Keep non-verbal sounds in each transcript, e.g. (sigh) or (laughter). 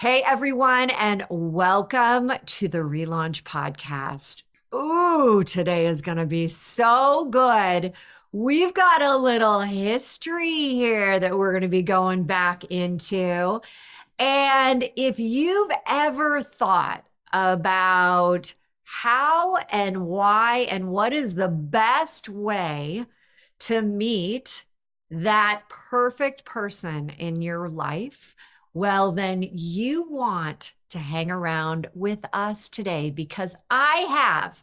Hey, everyone, and welcome to the Relaunch Podcast. Ooh, today is going to be so good. We've got a little history here that we're going to be going back into. And if you've ever thought about how and why and what is the best way to meet that perfect person in your life, well, then you want to hang around with us today because I have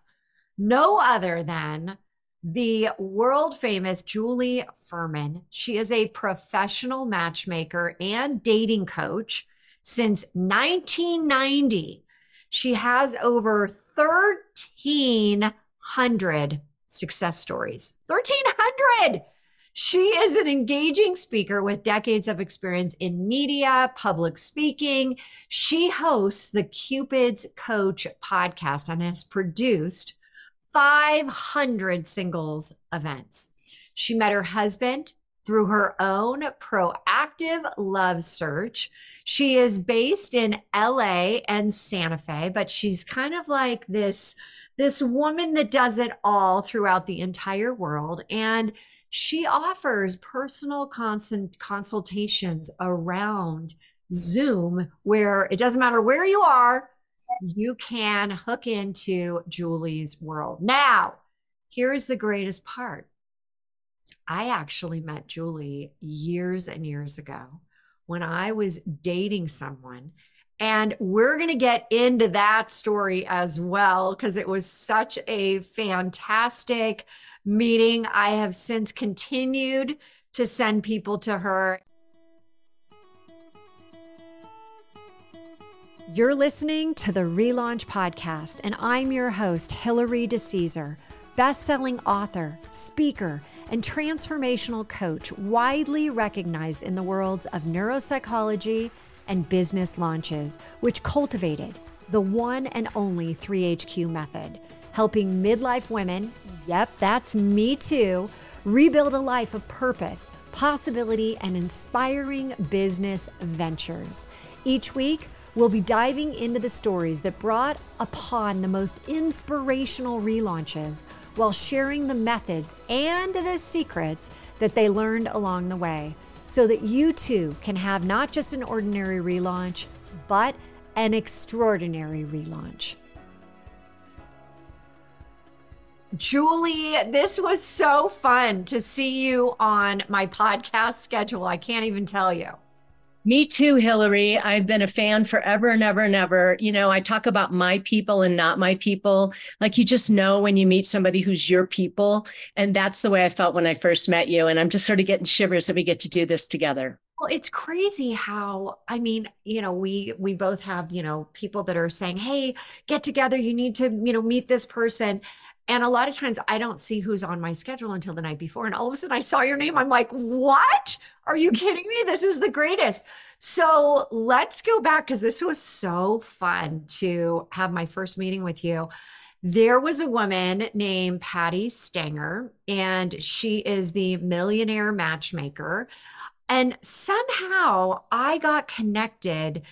no other than the world famous Julie Ferman. She is a professional matchmaker and dating coach since 1990. She has over 1,300 success stories. 1,300! She is an engaging speaker with decades of experience in media, public speaking. She hosts the Cupid's Coach podcast and has produced 500 singles events. She met her husband through her own proactive love search. She is based in LA and Santa Fe, but she's kind of like this this woman that does it all throughout the entire world and she offers personal constant consultations around Zoom where it doesn't matter where you are, you can hook into Julie's world. Now, here's the greatest part. I actually met Julie years and years ago when I was dating someone. And we're going to get into that story as well because it was such a fantastic meeting. I have since continued to send people to her. You're listening to the Relaunch Podcast, and I'm your host, Hilary DeCesar, best-selling author, speaker, and transformational coach, widely recognized in the worlds of neuropsychology and business launches, which cultivated the one and only 3HQ method helping midlife women, yep, that's me too, rebuild a life of purpose, possibility, and inspiring business ventures. Each week, we'll be diving into the stories that brought upon the most inspirational relaunches while sharing the methods and the secrets that they learned along the way so that you too can have not just an ordinary relaunch, but an extraordinary relaunch. Julie, this was so fun to see you on my podcast schedule. I can't even tell you. Me too, Hilary. I've been a fan forever and ever and ever. You know, I talk about my people and not my people. Like you just know when you meet somebody who's your people. And that's the way I felt when I first met you. And I'm just sort of getting shivers that we get to do this together. Well, it's crazy how I mean, you know, we we both have, you know, people that are saying, "Hey, get together, you need to, you know, meet this person." And a lot of times I don't see who's on my schedule until the night before. And all of a sudden I saw your name. I'm like, what? Are you kidding me? This is the greatest. So let's go back because this was so fun to have my first meeting with you. There was a woman named Patti Stanger, and she is the millionaire matchmaker. And somehow I got connected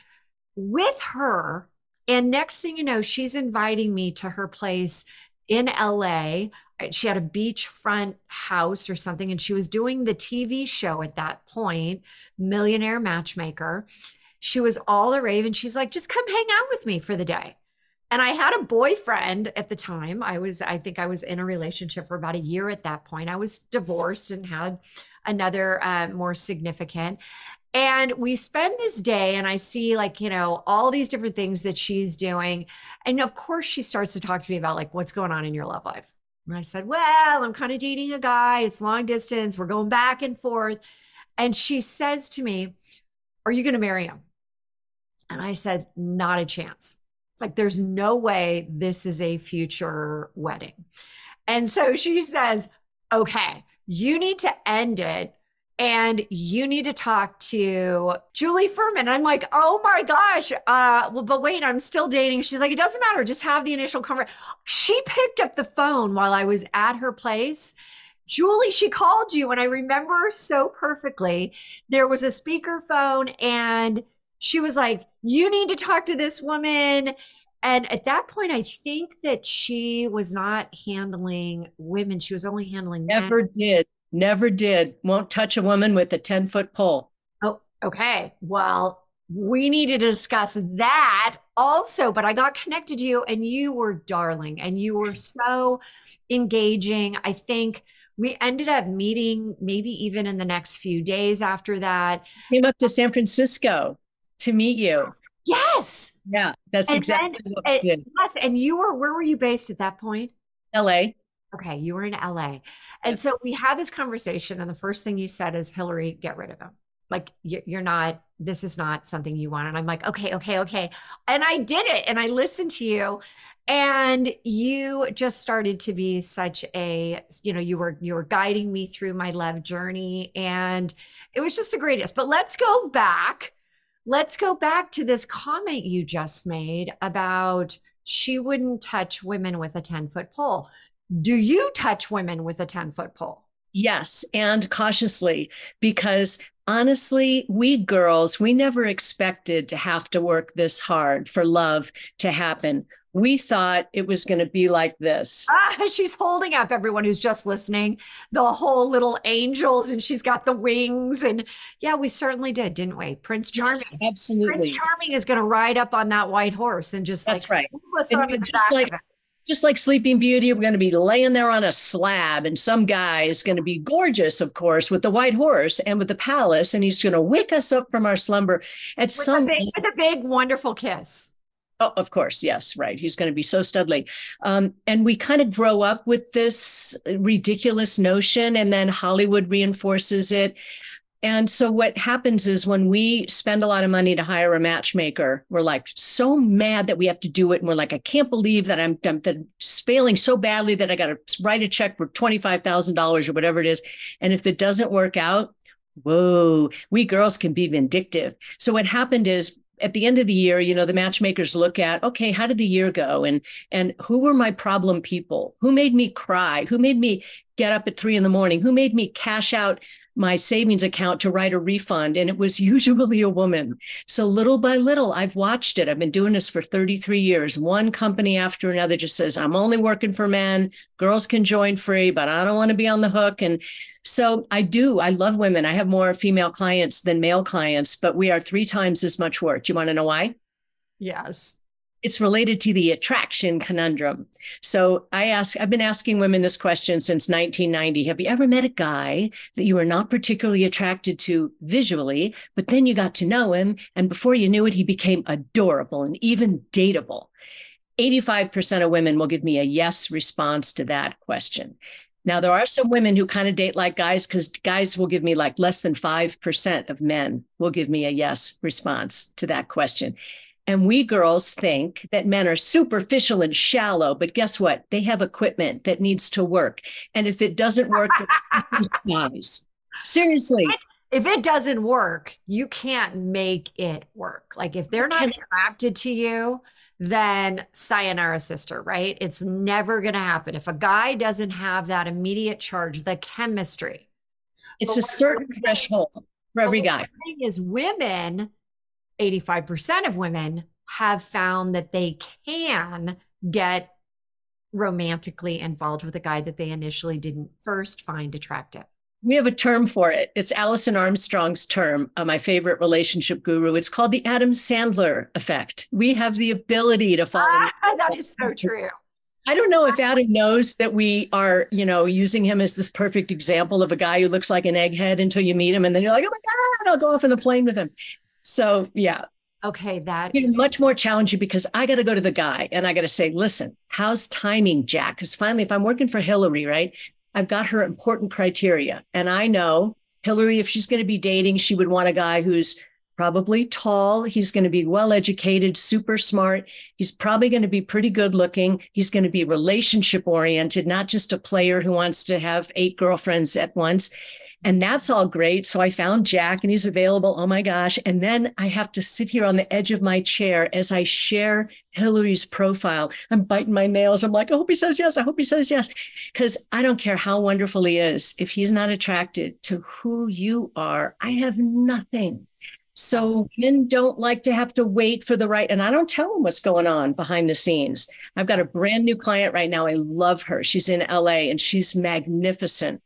with her. And next thing you know, she's inviting me to her place in LA. Uh, she had a beachfront house or something, and she was doing the TV show at that point, Millionaire Matchmaker. She was all the rave, and she's like, just come hang out with me for the day. And I had a boyfriend at the time. I was, I think I was in a relationship for about a year at that point. I was divorced and had another uh, more significant. And we spend this day, and I see like, you know, all these different things that she's doing. And of course, she starts to talk to me about like what's going on in your love life. And I said, Well, I'm kind of dating a guy. It's long distance. We're going back and forth. And she says to me, Are you going to marry him? And I said, Not a chance. Like, there's no way this is a future wedding. And so she says, Okay, you need to end it and you need to talk to Julie Ferman. I'm like, oh my gosh. Uh, well, but wait, I'm still dating. She's like, it doesn't matter. Just have the initial conversation. She picked up the phone while I was at her place. Julie, she called you, and I remember so perfectly. There was a speakerphone, and she was like, you need to talk to this woman. And at that point, I think that she was not handling women. She was only handling Never men. did. Never did. Won't touch a woman with a 10 foot pole. Oh, okay. Well, we need to discuss that also, but I got connected to you and you were darling and you were so engaging. I think we ended up meeting maybe even in the next few days after that. Came up to San Francisco to meet you. Yes. Yeah, that's And exactly then- what we did. Yes. And you were, where were you based at that point? LA. Okay, you were in LA. And so we had this conversation, and the first thing you said is, Hilary, get rid of him. Like, you- you're not, this is not something you want. And I'm like, okay, okay, okay. And I did it, and I listened to you. And you just started to be such a, you know, you were you were guiding me through my love journey, and it was just the greatest. But let's go back. Let's go back to this comment you just made about she wouldn't touch women with a 10 foot pole. Do you touch women with a 10 foot pole? Yes, and cautiously, because honestly, we girls, we never expected to have to work this hard for love to happen. We thought it was going to be like this. Ah, (laughs) she's holding up everyone who's just listening, the whole little angels, and she's got the wings. And yeah, we certainly did, didn't we? Prince Charming. Yes, absolutely. Prince Charming is going to ride up on that white horse and just That's like right. And onto we're the just like-. Just like Sleeping Beauty, we're going to be laying there on a slab, and some guy is going to be gorgeous, of course, with the white horse and with the palace, and he's going to wake us up from our slumber at With, some a big, with a big, wonderful kiss. Oh, of course, yes, right. He's going to be so studly. Um, and we kind of grow up with this ridiculous notion, and then Hollywood reinforces it. And so what happens is when we spend a lot of money to hire a matchmaker, we're like so mad that we have to do it. And we're like, I can't believe that I'm, I'm failing so badly that I got to write a check for $25,000 or whatever it is. And if it doesn't work out, whoa, we girls can be vindictive. So what happened is at the end of the year, you know, the matchmakers look at, okay, how did the year go? And and who were my problem people? Who made me cry? Who made me get up at three in the morning? Who made me cash out my savings account to write a refund? And it was (laughs) usually a woman. So little by little, I've watched it. I've been doing this for 33 years. One company after another just says, I'm only working for men. Girls can join free, but I don't want to be on the hook. And so I do. I love women. I have more female clients than male clients, but we are three times as much work. Do you want to know why? Yes. It's related to the attraction conundrum. So I ask, I've been asking women this question since 1990. Have you ever met a guy that you were not particularly attracted to visually, but then you got to know him, and before you knew it, he became adorable and even dateable? 85% of women will give me a yes response to that question. Now, there are some women who kind of date like guys because guys will give me like less than 5% of men will give me a yes response to that question. And we girls think that men are superficial and shallow, but guess what? They have equipment that needs to work. And if it doesn't work. (laughs) Seriously. if it doesn't work, you can't make it work. Like if they're not attracted to you, then sayonara sister, right? It's never going to happen. If a guy doesn't have that immediate charge, the chemistry. It's But a certain threshold for every guy. we're is women, 85% of women have found that they can get romantically involved with a guy that they initially didn't first find attractive. We have a term for it. It's Alison Armstrong's term, uh, my favorite relationship guru. It's called the Adam Sandler effect. We have the ability to fall in Ah, that is so true. I don't know if Adam knows that we are, you know, using him as this perfect example of a guy who looks like an egghead until you meet him, and then you're like, oh my god, I'll go off on the plane with him. So yeah, Okay, that much more challenging because I got to go to the guy and I got to say, listen, how's timing, Jack? Because finally, if I'm working for Hilary, right, I've got her important criteria, and I know Hilary, if she's going to be dating, she would want a guy who's probably tall. He's going to be well educated, super smart. He's probably going to be pretty good looking. He's going to be relationship oriented, not just a player who wants to have eight girlfriends at once. And that's all great. So I found Jack and he's available. Oh my gosh. And then I have to sit here on the edge of my chair as I share Hilary's profile. I'm biting my nails. I'm like, I hope he says yes. I hope he says yes. Because I don't care how wonderful he is. If he's not attracted to who you are, I have nothing So men don't like to have to wait for the right. And I don't tell them what's going on behind the scenes. I've got a brand new client right now. I love her. She's in LA and she's magnificent.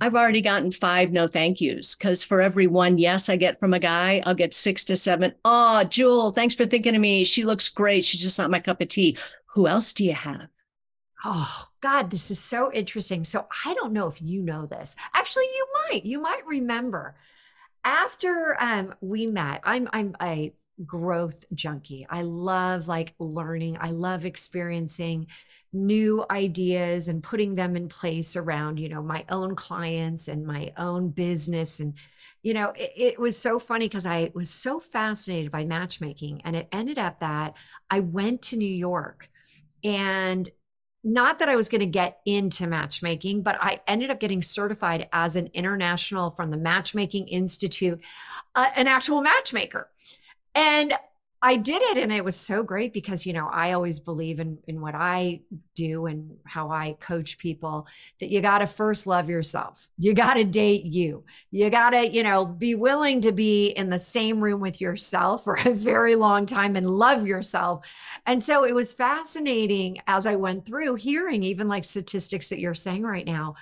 I've already gotten five no thank yous because for every one yes I get from a guy, I'll get six to seven. Oh, Jewel, thanks for thinking of me. She looks great. She's just not my cup of tea. Who else do you have? Oh, God, this is so interesting. So I don't know if you know this. Actually, you might. You might remember. After um, we met, I'm I'm a growth junkie. I love like learning. I love experiencing new ideas and putting them in place around you know my own clients and my own business. And you know it, it was so funny because i was so fascinated by matchmaking and it ended up that i went to new york. And not that i was going to get into matchmaking but i ended up getting certified as an international from the matchmaking institute uh, an actual matchmaker. And I did it and it was so great because you know I always believe in in what I do and how I coach people that you got to first love yourself. You got to date you. You got to, you know, be willing to be in the same room with yourself for (laughs) a very long time and love yourself. And so it was fascinating as I went through hearing even like statistics that you're saying right now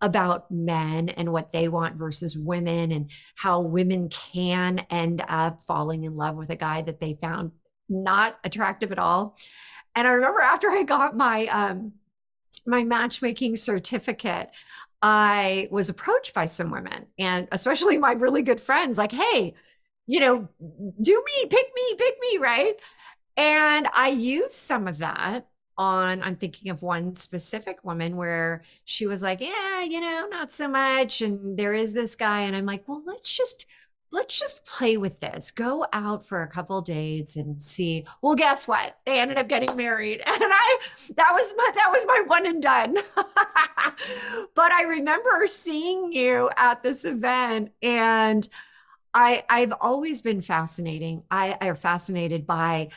about men and what they want versus women and how women can end up falling in love with a guy that they found not attractive at all. And I remember after I got my um my matchmaking certificate, I was approached by some women and especially my really good friends like, "Hey, you know, do me, pick me, pick me, right?" And I used some of that on i'm thinking of one specific woman where she was like yeah you know not so much and there is this guy and i'm like well let's just let's just play with this. Go out for a couple dates and see. Well guess what? They ended up getting married (laughs) and i that was my that was my one and done. (laughs) But i remember seeing you at this event and i i've always been fascinating i are fascinated by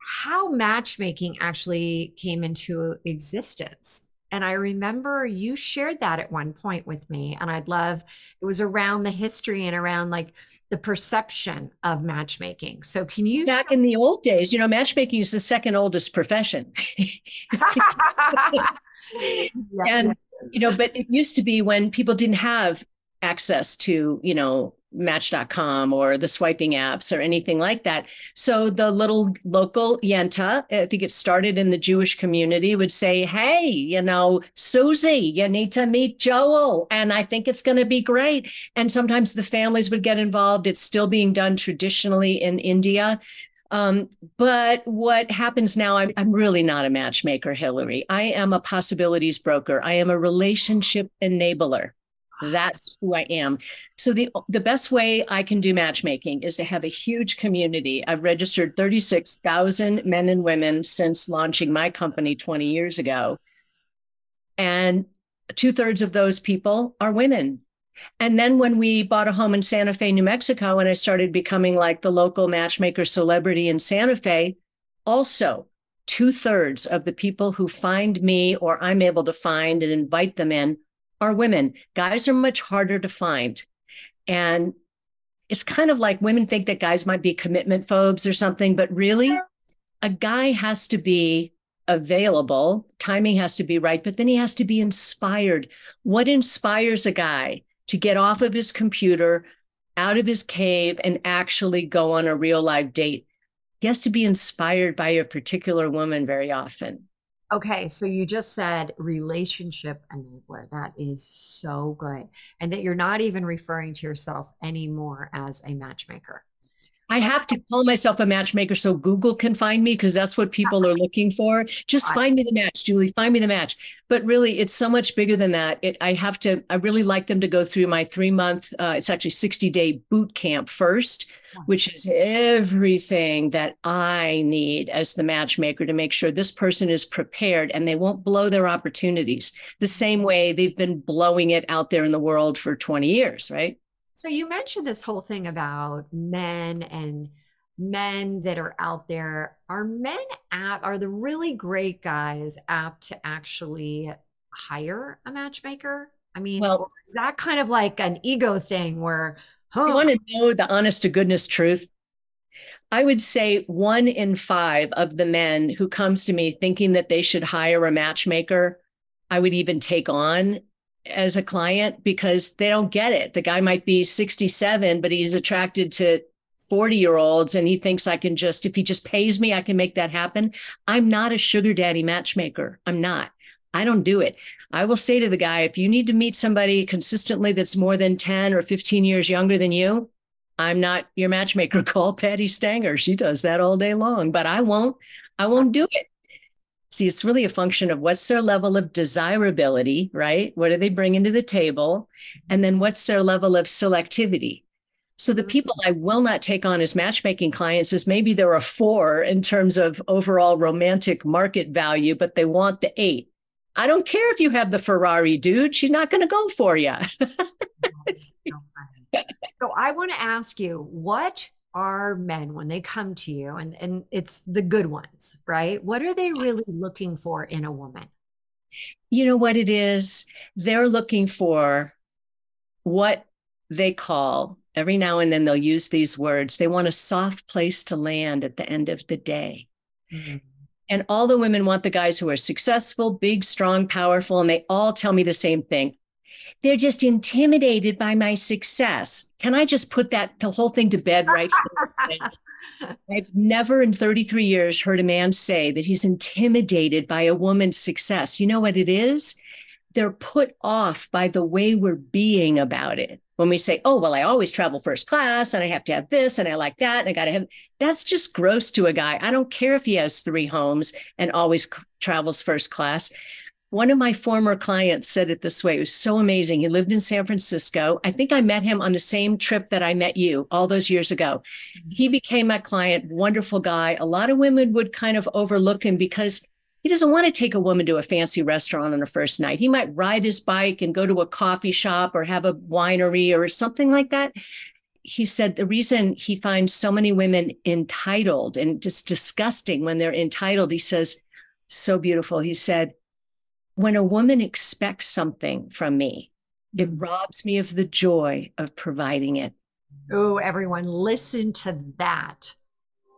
how matchmaking actually came into existence. And I remember you shared that at one point with me. And I'd love, it was around the history and around like the perception of matchmaking. So can you back in the old days, you know, matchmaking is the second oldest profession. (laughs) (laughs) yes, and you know, but it used to be when people didn't have access to, you know, match.com or the swiping apps or anything like that. So the little local Yenta, I think it started in the Jewish community, would say, Hey, you know, Susie, you need to meet Joel. And I think it's going to be great. And sometimes the families would get involved. It's still being done traditionally in India. Um, but what happens now, I'm, I'm really not a matchmaker, Hilary. I am a possibilities broker. I am a relationship enabler. That's who I am. So the the best way I can do matchmaking is to have a huge community. I've registered 36,000 men and women since launching my company 20 years ago. And two thirds of those people are women. And then when we bought a home in Santa Fe, New Mexico, and I started becoming like the local matchmaker celebrity in Santa Fe, also two thirds of the people who find me or I'm able to find and invite them in are women. Guys are much harder to find. And it's kind of like women think that guys might be commitment phobes or something, but really, a guy has to be available, timing has to be right, but then he has to be inspired. What inspires a guy to get off of his computer, out of his cave, and actually go on a real live date? He has to be inspired by a particular woman very often. Okay, so you just said relationship enabler. That is so good. And that you're not even referring to yourself anymore as a matchmaker. I have to call myself a matchmaker so Google can find me because that's what people are looking for. Just find me the match, Julie. Find me the match. But really, it's so much bigger than that. It, I have to. I really like them to go through my three month. Uh, it's actually sixty day boot camp first, which is everything that I need as the matchmaker to make sure this person is prepared and they won't blow their opportunities the same way they've been blowing it out there in the world for twenty years, right? So you mentioned this whole thing about men and men that are out there. Are men apt, are the really great guys apt to actually hire a matchmaker? I mean, well, is that kind of like an ego thing where, Huh. You want to know the honest to goodness truth? I would say one in five of the men who comes to me thinking that they should hire a matchmaker, I would even take on as a client because they don't get it. The guy might be 67, but he's attracted to 40 year olds and he thinks I can just, if he just pays me, I can make that happen. I'm not a sugar daddy matchmaker. I'm not. I don't do it. I will say to the guy, if you need to meet somebody consistently that's more than 10 or 15 years younger than you, I'm not your matchmaker. (laughs) Call Patti Stanger. She does that all day long, but I won't. I won't do it. See, it's really a function of what's their level of desirability, right? What do they bring into the table? And then what's their level of selectivity? So the mm-hmm. people I will not take on as matchmaking clients is maybe there are four in terms of overall romantic market value, but they want the eight. I don't care if you have the Ferrari, dude. She's not going to go for you. (laughs) (laughs) so I want to ask you, what are men when they come to you and, and it's the good ones, right? What are they really looking for in a woman? You know what it is? They're looking for what they call every now and then they'll use these words. They want a soft place to land at the end of the day. Mm-hmm. And all the women want the guys who are successful, big, strong, powerful, and they all tell me the same thing. They're just intimidated by my success. Can I just put that the whole thing to bed right here? (laughs) I've never in 33 years heard a man say that he's intimidated by a woman's success. You know what it is? They're put off by the way we're being about it when we say, oh, well, I always travel first class and I have to have this and I like that and I got to have that's just gross to a guy. I don't care if he has three homes and always travels first class. One of my former clients said it this way. It was so amazing. He lived in San Francisco. I think I met him on the same trip that I met you all those years ago. Mm-hmm. He became my client, wonderful guy. A lot of women would kind of overlook him because he doesn't want to take a woman to a fancy restaurant on a first night. He might ride his bike and go to a coffee shop or have a winery or something like that. He said the reason he finds so many women entitled and just disgusting when they're entitled, he says, so beautiful. He said, when a woman expects something from me, it mm-hmm. robs me of the joy of providing it. Oh, everyone, listen to that.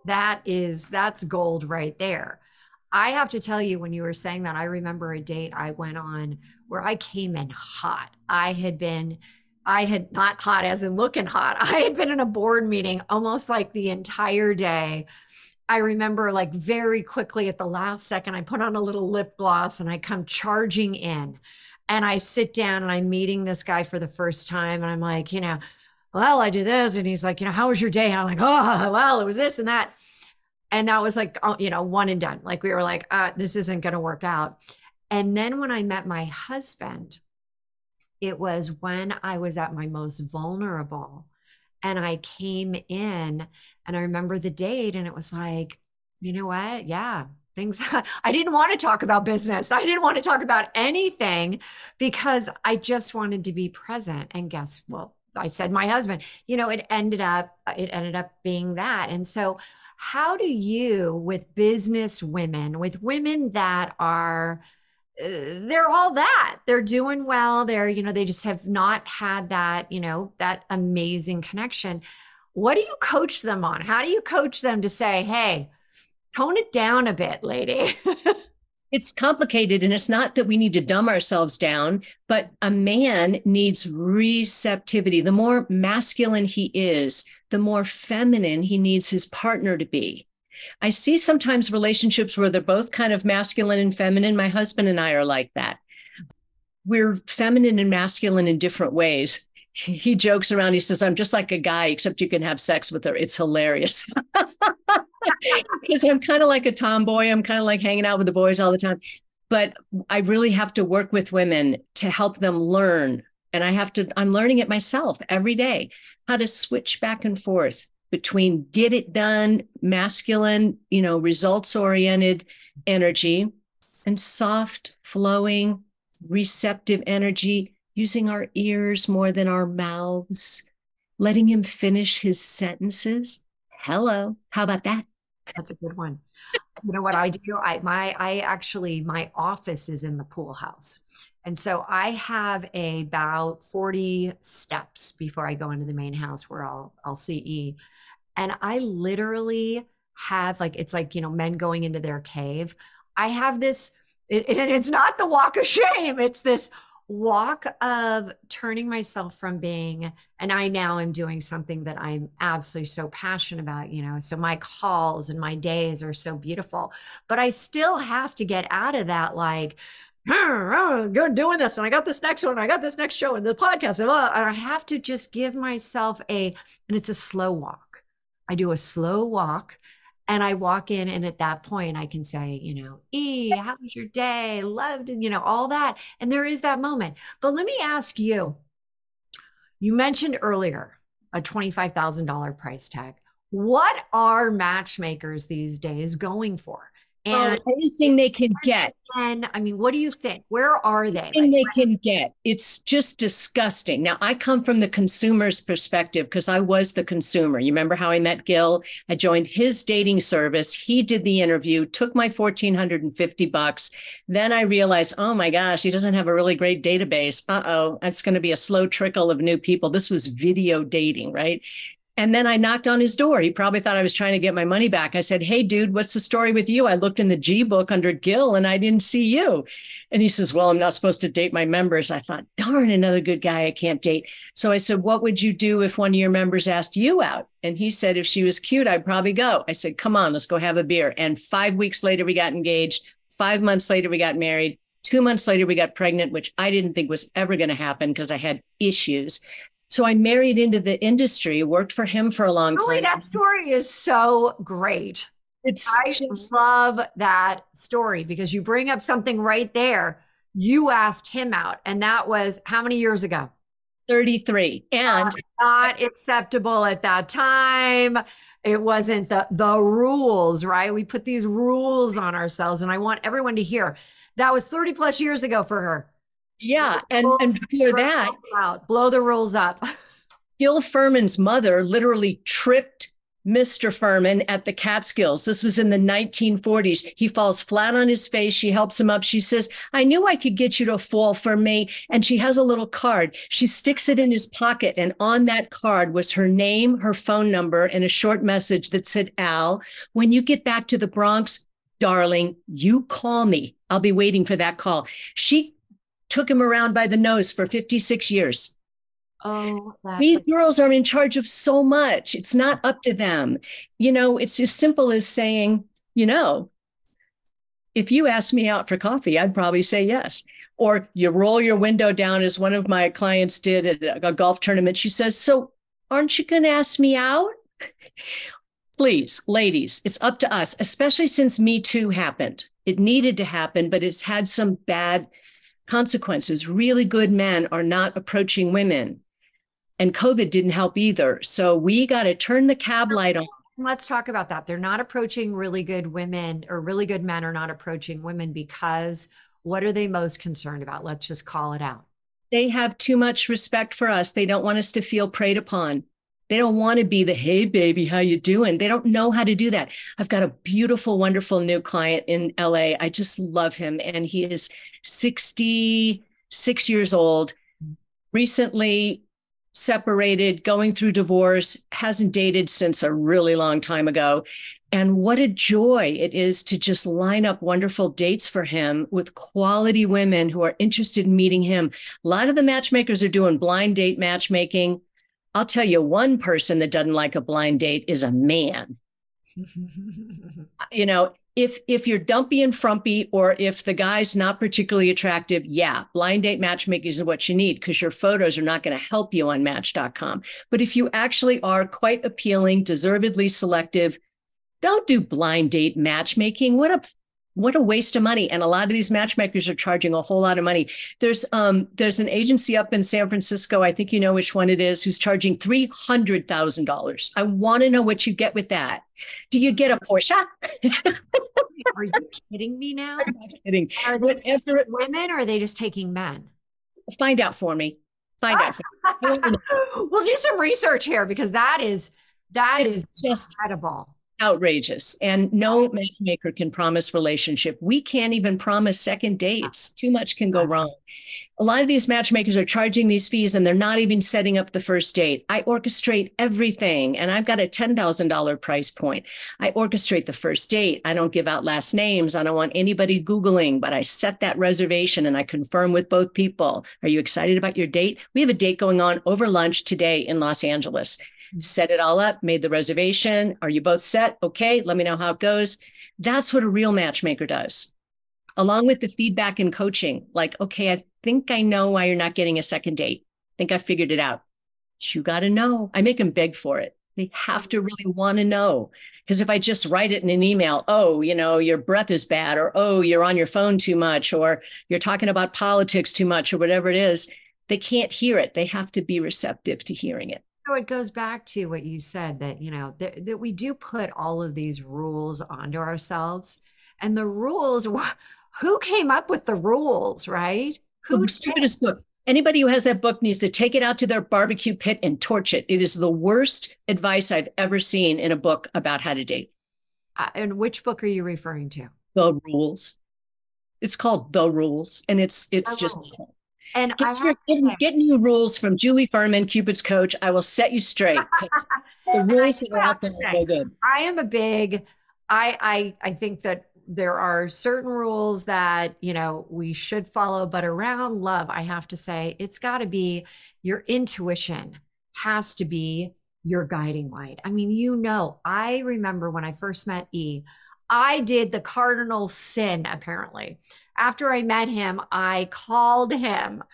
That is, that's gold right there I have to tell you, when you were saying that, I remember a date I went on where I came in hot. I had been, I had not hot as in looking hot. (laughs) I had been in a board meeting almost like the entire day. I remember like very quickly at the last second, I put on a little lip gloss and I come charging in and I sit down and I'm meeting this guy for the first time. And I'm like, you know, well, I did this. And he's like, you know, how was your day? And I'm like, oh, (laughs) well, it was this and that and that was like you know one and done like we were like uh, this isn't going to work out and then when i met my husband it was when i was at my most vulnerable and i came in and i remember the date and it was like you know what? Yeah things (laughs) i didn't want to talk about business. I didn't want to talk about anything because i just wanted to be present. And guess well i said my husband you know it ended up it ended up being that. And so how do you with business women with women that are uh, Uh, they're all that. They're doing well. They're you know they just have not had that you know that amazing connection. What do you coach them on? How do you coach them to say hey tone it down a bit lady. (laughs) It's complicated and it's not that we need to dumb ourselves down but a man needs receptivity. The more masculine he is the more feminine he needs his partner to be. I see sometimes relationships where they're both kind of masculine and feminine. My husband and I are like that. We're feminine and masculine in different ways. He jokes around. He says, I'm just like a guy, except you can have sex with her. It's hilarious. (laughs) because I'm kind of like a tomboy. I'm kind of like hanging out with the boys all the time. But I really have to work with women to help them learn. And I have to, I'm learning it myself every day how to switch back and forth between get it done, masculine, you know, results oriented energy and soft, flowing, receptive energy, using our ears more than our mouths, letting him finish his sentences. Hello. How about that? That's a good one. You know what I do? I my I actually my office is in the pool house. And so I have about 40 steps before I go into the main house where I'll I'll see. And I literally have like it's like, you know, men going into their cave. I have this it, (laughs) and it's not the walk of shame. It's this walk of turning myself from being and i now am doing something that i'm absolutely so passionate about you know so my calls and my days are so beautiful but i still have to get out of that like (clears throat) oh, I'm good doing this and i got this next one i got this next show and the podcast and i have to just give myself a and it's a slow walk. I do a slow walk and I walk in, and at that point, I can say, you know, E, how was your day? Loved, you know, all that. And there is that moment. But let me ask you you mentioned earlier a $25,000 price tag. What are matchmakers these days going for? And oh, anything they can get. And I mean, what do you think? Where are they? Anything like, they can get. It's just disgusting. Now, I come from the consumer's perspective because I was the consumer. You remember how I met Gil? I joined his dating service. He did the interview, took my 1450 bucks. Then I realized, oh my gosh, he doesn't have a really great database. Uh oh, it's going to be a slow trickle of new people. This was video dating, right? And then I knocked on his door. He probably thought I was trying to get my money back. I said, Hey, dude, what's the story with you? I looked in the G book under Gil and I didn't see you. And he says, Well, I'm not supposed to date my members. I thought, darn, another good guy I can't date. So I said, What would you do if one of your members asked you out? And he said, If she was cute, I'd probably go. I said, Come on, let's go have a beer. And five weeks later, we got engaged. Five months later, we got married. Two months later, we got pregnant, which I didn't think was ever going to happen because I had issues. So I married into the industry, worked for him for a long time. that story is so great. It's I just, love that story because you bring up something right there. You asked him out, and that was how many years ago? 33. And not, not acceptable at that time. It wasn't the the rules, right? We put these rules on ourselves, and I want everyone to hear that was 30 plus years ago for her. Yeah, and and before that, out. blow the rules up. (laughs) Gil Ferman's mother literally tripped Mr. Ferman at the Catskills. This was in the 1940s. He falls flat on his face. She helps him up. She says, I knew I could get you to fall for me. And she has a little card. She sticks it in his pocket. And on that card was her name, her phone number, and a short message that said, Al, when you get back to the Bronx, darling, you call me. I'll be waiting for that call. She took him around by the nose for 56 years. Oh, we girls are in charge of so much. It's not up to them. You know, it's as simple as saying, you know, if you asked me out for coffee, I'd probably say yes. Or you roll your window down, as one of my clients did at a golf tournament. She says, So aren't you going to ask me out? (laughs) Please, ladies, it's up to us, especially since Me Too happened. It needed to happen, but it's had some bad consequences. Really good men are not approaching women. And COVID didn't help either. So we got to turn the cab light on. Let's talk about that. They're not approaching really good women, or really good men are not approaching women because what are they most concerned about? Let's just call it out. They have too much respect for us. They don't want us to feel preyed upon. They don't want to be the hey baby, how you doing? They don't know how to do that. I've got a beautiful, wonderful new client in LA. I just love him and he is 66 years old, recently separated, going through divorce, hasn't dated since a really long time ago. And what a joy it is to just line up wonderful dates for him with quality women who are interested in meeting him. A lot of the matchmakers are doing blind date matchmaking. I'll tell you one person that doesn't like a blind date is a man. (laughs) you know, if if you're dumpy and frumpy or if the guy's not particularly attractive yeah blind date matchmaking is what you need because your photos are not going to help you on match.com but if you actually are quite appealing deservedly selective don't do blind date matchmaking. What a what a waste of money. And a lot of these matchmakers are charging a whole lot of money. There's um there's an agency up in san francisco i think you know which one it is who's charging $300000 i want to know what you get with that. Do you get a porsche? (laughs) Are you kidding me now? I'm not kidding. Are they Whatever, women or are they just taking men? Find out for me. Find out (laughs) we'll do some research here because that is that it's is just incredible outrageous. And no matchmaker can promise relationship. We can't even promise second dates. Too much can go wrong. A lot of these matchmakers are charging these fees and they're not even setting up the first date. I orchestrate everything and i've got a $10000 price point. I orchestrate the first date. I don't give out last names. I don't want anybody googling but i set that reservation and i confirm with both people. Are you excited about your date? We have a date going on over lunch today in los angeles set it all up, made the reservation. Are you both set? Okay, let me know how it goes. That's what a real matchmaker does. Along with the feedback and coaching, like, okay, I think I know why you're not getting a second date. I think I figured it out. You got to know. I make them beg for it. They have to really want to know. Because if I just write it in an email, oh, you know, your breath is bad, or oh, you're on your phone too much, or you're talking about politics too much, or whatever it is, they can't hear it. They have to be receptive to hearing it. So it goes back to what you said that, you know, that, that we do put all of these rules onto ourselves. And the rules, (laughs) who came up with the rules, right? Who the stupidest book. Anybody who has that book needs to take it out to their barbecue pit and torch it. It is the worst advice I've ever seen in a book about how to date. Uh, and which book are you referring to? The Rules. It's called The Rules, and it's it's just and get, your, get, get, new rules from Julie Ferman, Cupid's coach. I will set you straight. (laughs) the rules that are out there are so good. I am a big. I I I think that there are certain rules that you know we should follow, but around love, I have to say it's got to be your intuition has to be your guiding light. I mean, you know, I remember when I first met E, I did the cardinal sin apparently after I met him, I called him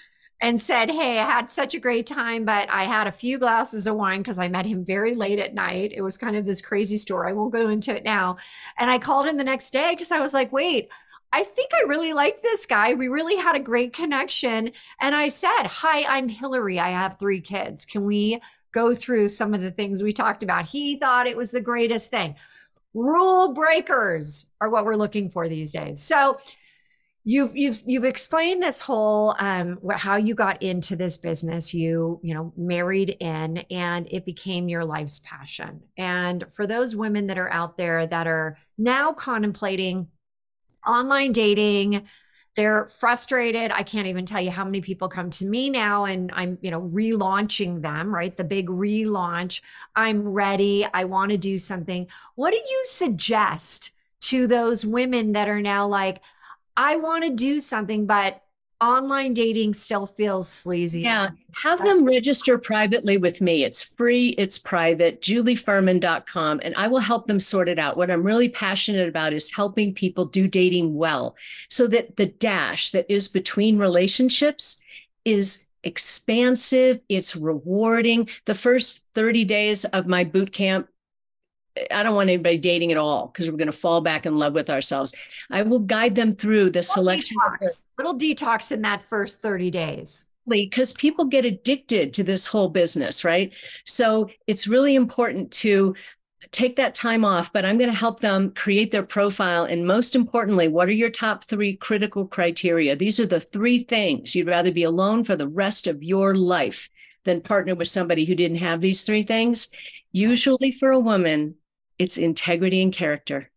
and said, Hey, I had such a great time, but I had a few glasses of wine because I met him very late at night. It was kind of this crazy story. I won't go into it now. And I called him the next day because I was like, Wait, I think I really like this guy. We really had a great connection. And I said, Hi, I'm Hilary. I have three kids. Can we go through some of the things we talked about? He thought it was the greatest thing. Rule breakers are what we're looking for these days. So, you've you've you've explained this whole um how you got into this business you you know married in and it became your life's passion and for those women that are out there that are now contemplating online dating they're frustrated. I can't even tell you how many people come to me now and i'm you know relaunching them right? The big relaunch. I'm ready. I want to do something. What do you suggest to those women that are now like I want to do something, but online dating still feels sleazy. Yeah. Have them register privately with me. It's free, it's private, julieferman.com, and I will help them sort it out. What I'm really passionate about is helping people do dating well so that the dash that is between relationships is expansive, it's rewarding. The first 30 days of my boot camp I don't want anybody dating at all because we're going to fall back in love with ourselves. I will guide them through the little selection. Detox, little detox in that first 30 days. Because people get addicted to this whole business, right? So it's really important to take that time off, but I'm going to help them create their profile. And most importantly, what are your top three critical criteria? These are the three things you'd rather be alone for the rest of your life than partner with somebody who didn't have these three things. Usually, for a woman, it's integrity and character.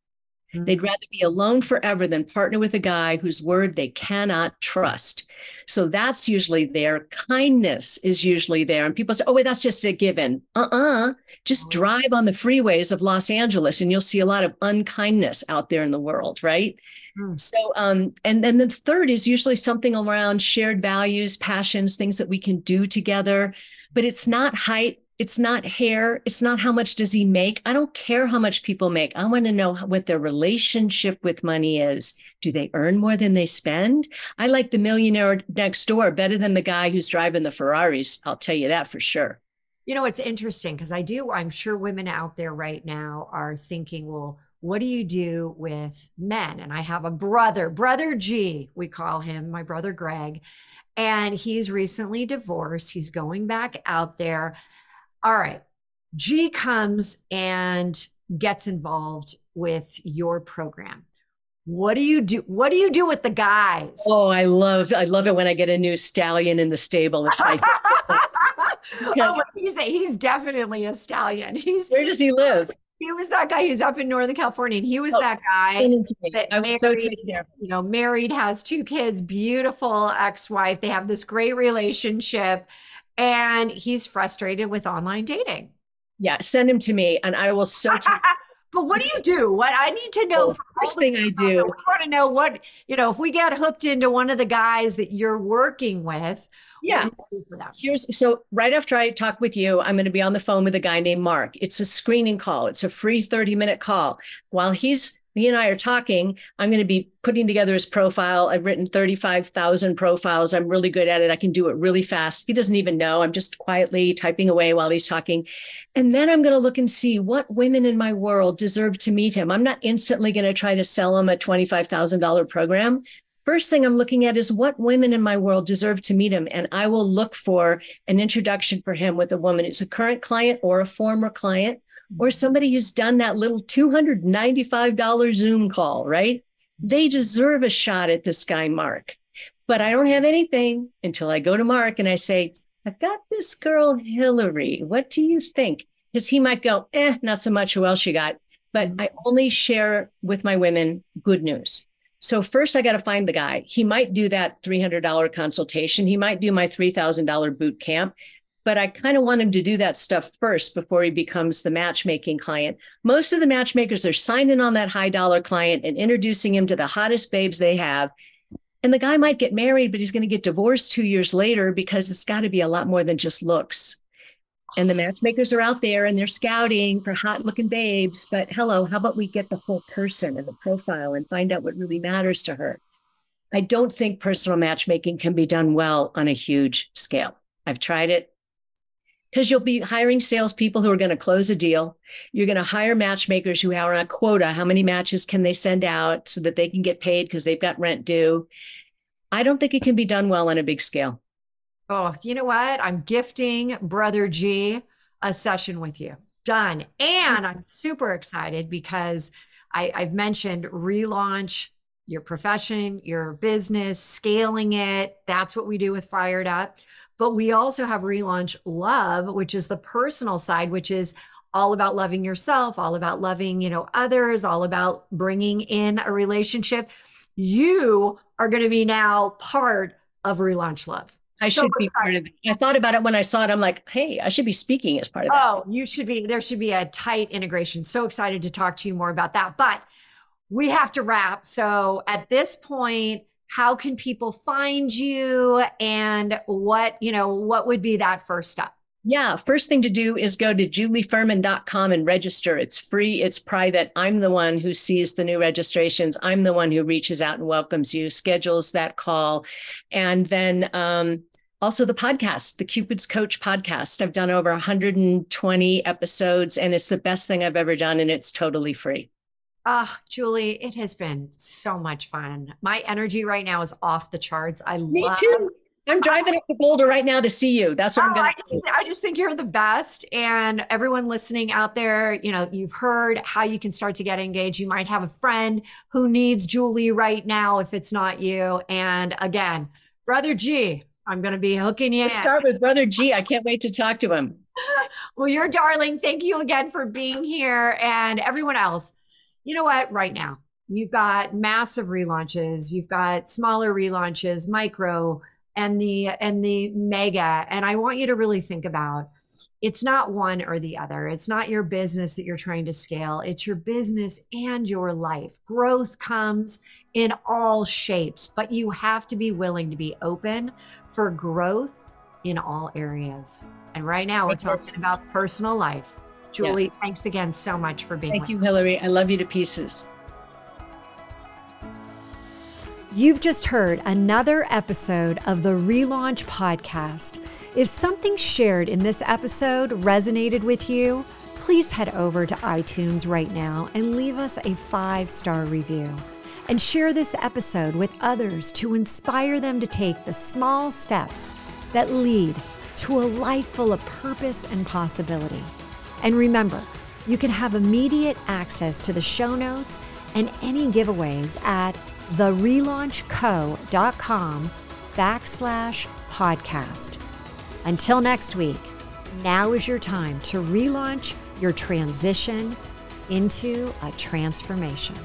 Mm-hmm. They'd rather be alone forever than partner with a guy whose word they cannot trust. So that's usually there. Kindness is usually there. And people say, oh, wait, that's just a given. Uh uh-uh. uh Just mm-hmm. drive on the freeways of Los Angeles and you'll see a lot of unkindness out there in the world, right? Mm. So, um, and then the third is usually something around shared values, passions, things that we can do together. But it's not height, it's not hair. It's not how much does he make. I don't care how much people make. I want to know what their relationship with money is. Do they earn more than they spend? I like the millionaire next door better than the guy who's driving the Ferraris. I'll tell you that for sure. You know, it's interesting because I do, I'm sure women out there right now are thinking, well, what do you do with men? And I have a brother, brother G, we call him, my brother Greg, and he's recently divorced. He's going back out there all right. G comes and gets involved with your program. What do you do? What do you do with the guys? Oh, I love I love it when I get a new stallion in the stable. It's my (laughs) oh, he's, a, he's definitely a stallion. He's where does he live? he was that guy who's up in Northern California, and he was Oh, that guy. Send him to me. that I was so married- taken you know, married, has two kids, beautiful ex-wife. They have this great relationship, and he's frustrated with online dating. Yeah, send him to me, and I will so. Take, (laughs) But what do you do? What I need to know all first thing I do. We want to know what you know. If we get hooked into one of the guys that you're working with, yeah. what do you do for? Here's so right after I talk with you, I'm going to be on the phone with a guy named Mark. It's a screening call. It's a free 30 minute call. While he's he and I are talking, I'm going to be putting together his profile. I've written 35,000 profiles. I'm really good at it. I can do it really fast. He doesn't even know. I'm just quietly typing away while he's talking. And then I'm going to look and see what women in my world deserve to meet him. I'm not instantly going to try to sell him a $25,000 program. First thing I'm looking at is what women in my world deserve to meet him. And I will look for an introduction for him with a woman who's a current client or a former client or somebody who's done that little $295 Zoom call, right? They deserve a shot at this guy, Mark. But I don't have anything until I go to Mark and I say, I've got this girl, Hilary. What do you think? Because he might go, eh, not so much. Who else you got? But I only share with my women good news. So first, I got to find the guy. He might do that $300 consultation. He might do my $3,000 boot camp, but I kind of want him to do that stuff first before he becomes the matchmaking client. Most of the matchmakers are signing on that high dollar client and introducing him to the hottest babes they have. And the guy might get married, but he's going to get divorced two years later because it's got to be a lot more than just looks. And the matchmakers are out there and they're scouting for hot looking babes. But hello, how about we get the whole person and the profile and find out what really matters to her? I don't think personal matchmaking can be done well on a huge scale. I've tried it because you'll be hiring salespeople who are going to close a deal. You're going to hire matchmakers who are on a quota. How many matches can they send out so that they can get paid because they've got rent due? I don't think it can be done well on a big scale. Oh, you know what? I'm gifting Brother G a session with you. Done. And I'm super excited because I, I've mentioned relaunch your profession, your business, scaling it. That's what we do with Fired Up. But we also have Relaunch Love, which is the personal side, which is all about loving yourself, all about loving, you know, others, all about bringing in a relationship. You are going to be now part of Relaunch Love. I So should be part of it. I thought about it when I saw it. I'm like, hey, I should be speaking as part of that. Oh, you should be, there should be a tight integration. So excited to talk to you more about that. But we have to wrap. So at this point, how can people find you and what, you know, what would be that first step? Yeah, first thing to do is go to julieferman.com and register. It's free, it's private. I'm the one who sees the new registrations. I'm the one who reaches out and welcomes you, schedules that call. And then um, also the podcast, the Cupid's Coach podcast. I've done over 120 episodes and it's the best thing I've ever done and it's totally free. Ah, Julie, it has been so much fun. My energy right now is off the charts. I Me love too. I'm driving up to Boulder right now to see you. That's what I'm Oh, going I to just, I just think you're the best. And everyone listening out there, you know, you've heard how you can start to get engaged. You might have a friend who needs Julie right now if it's not you. And again, Brother G, I'm going to be hooking you in. start with Brother G. I can't wait to talk to him. (laughs) Well, you're darling. Thank you again for being here. And everyone else, you know what? Right now, you've got massive relaunches, you've got smaller relaunches, micro, and the and the mega. And I want you to really think about it's not one or the other. It's not your business that you're trying to scale. It's your business and your life. Growth comes in all shapes, but you have to be willing to be open for growth in all areas. And right now we're talking about personal life. Julie, thanks again so much for being Thank with you, us. Hilary. I love you to pieces. You've just heard another episode of the Relaunch Podcast. If something shared in this episode resonated with you, please head over to iTunes right now and leave us a five star review. And share this episode with others to inspire them to take the small steps that lead to a life full of purpose and possibility. And remember, you can have immediate access to the show notes and any giveaways at therelaunchco.com backslash podcast. Until next week, now is your time to relaunch your transition into a transformation.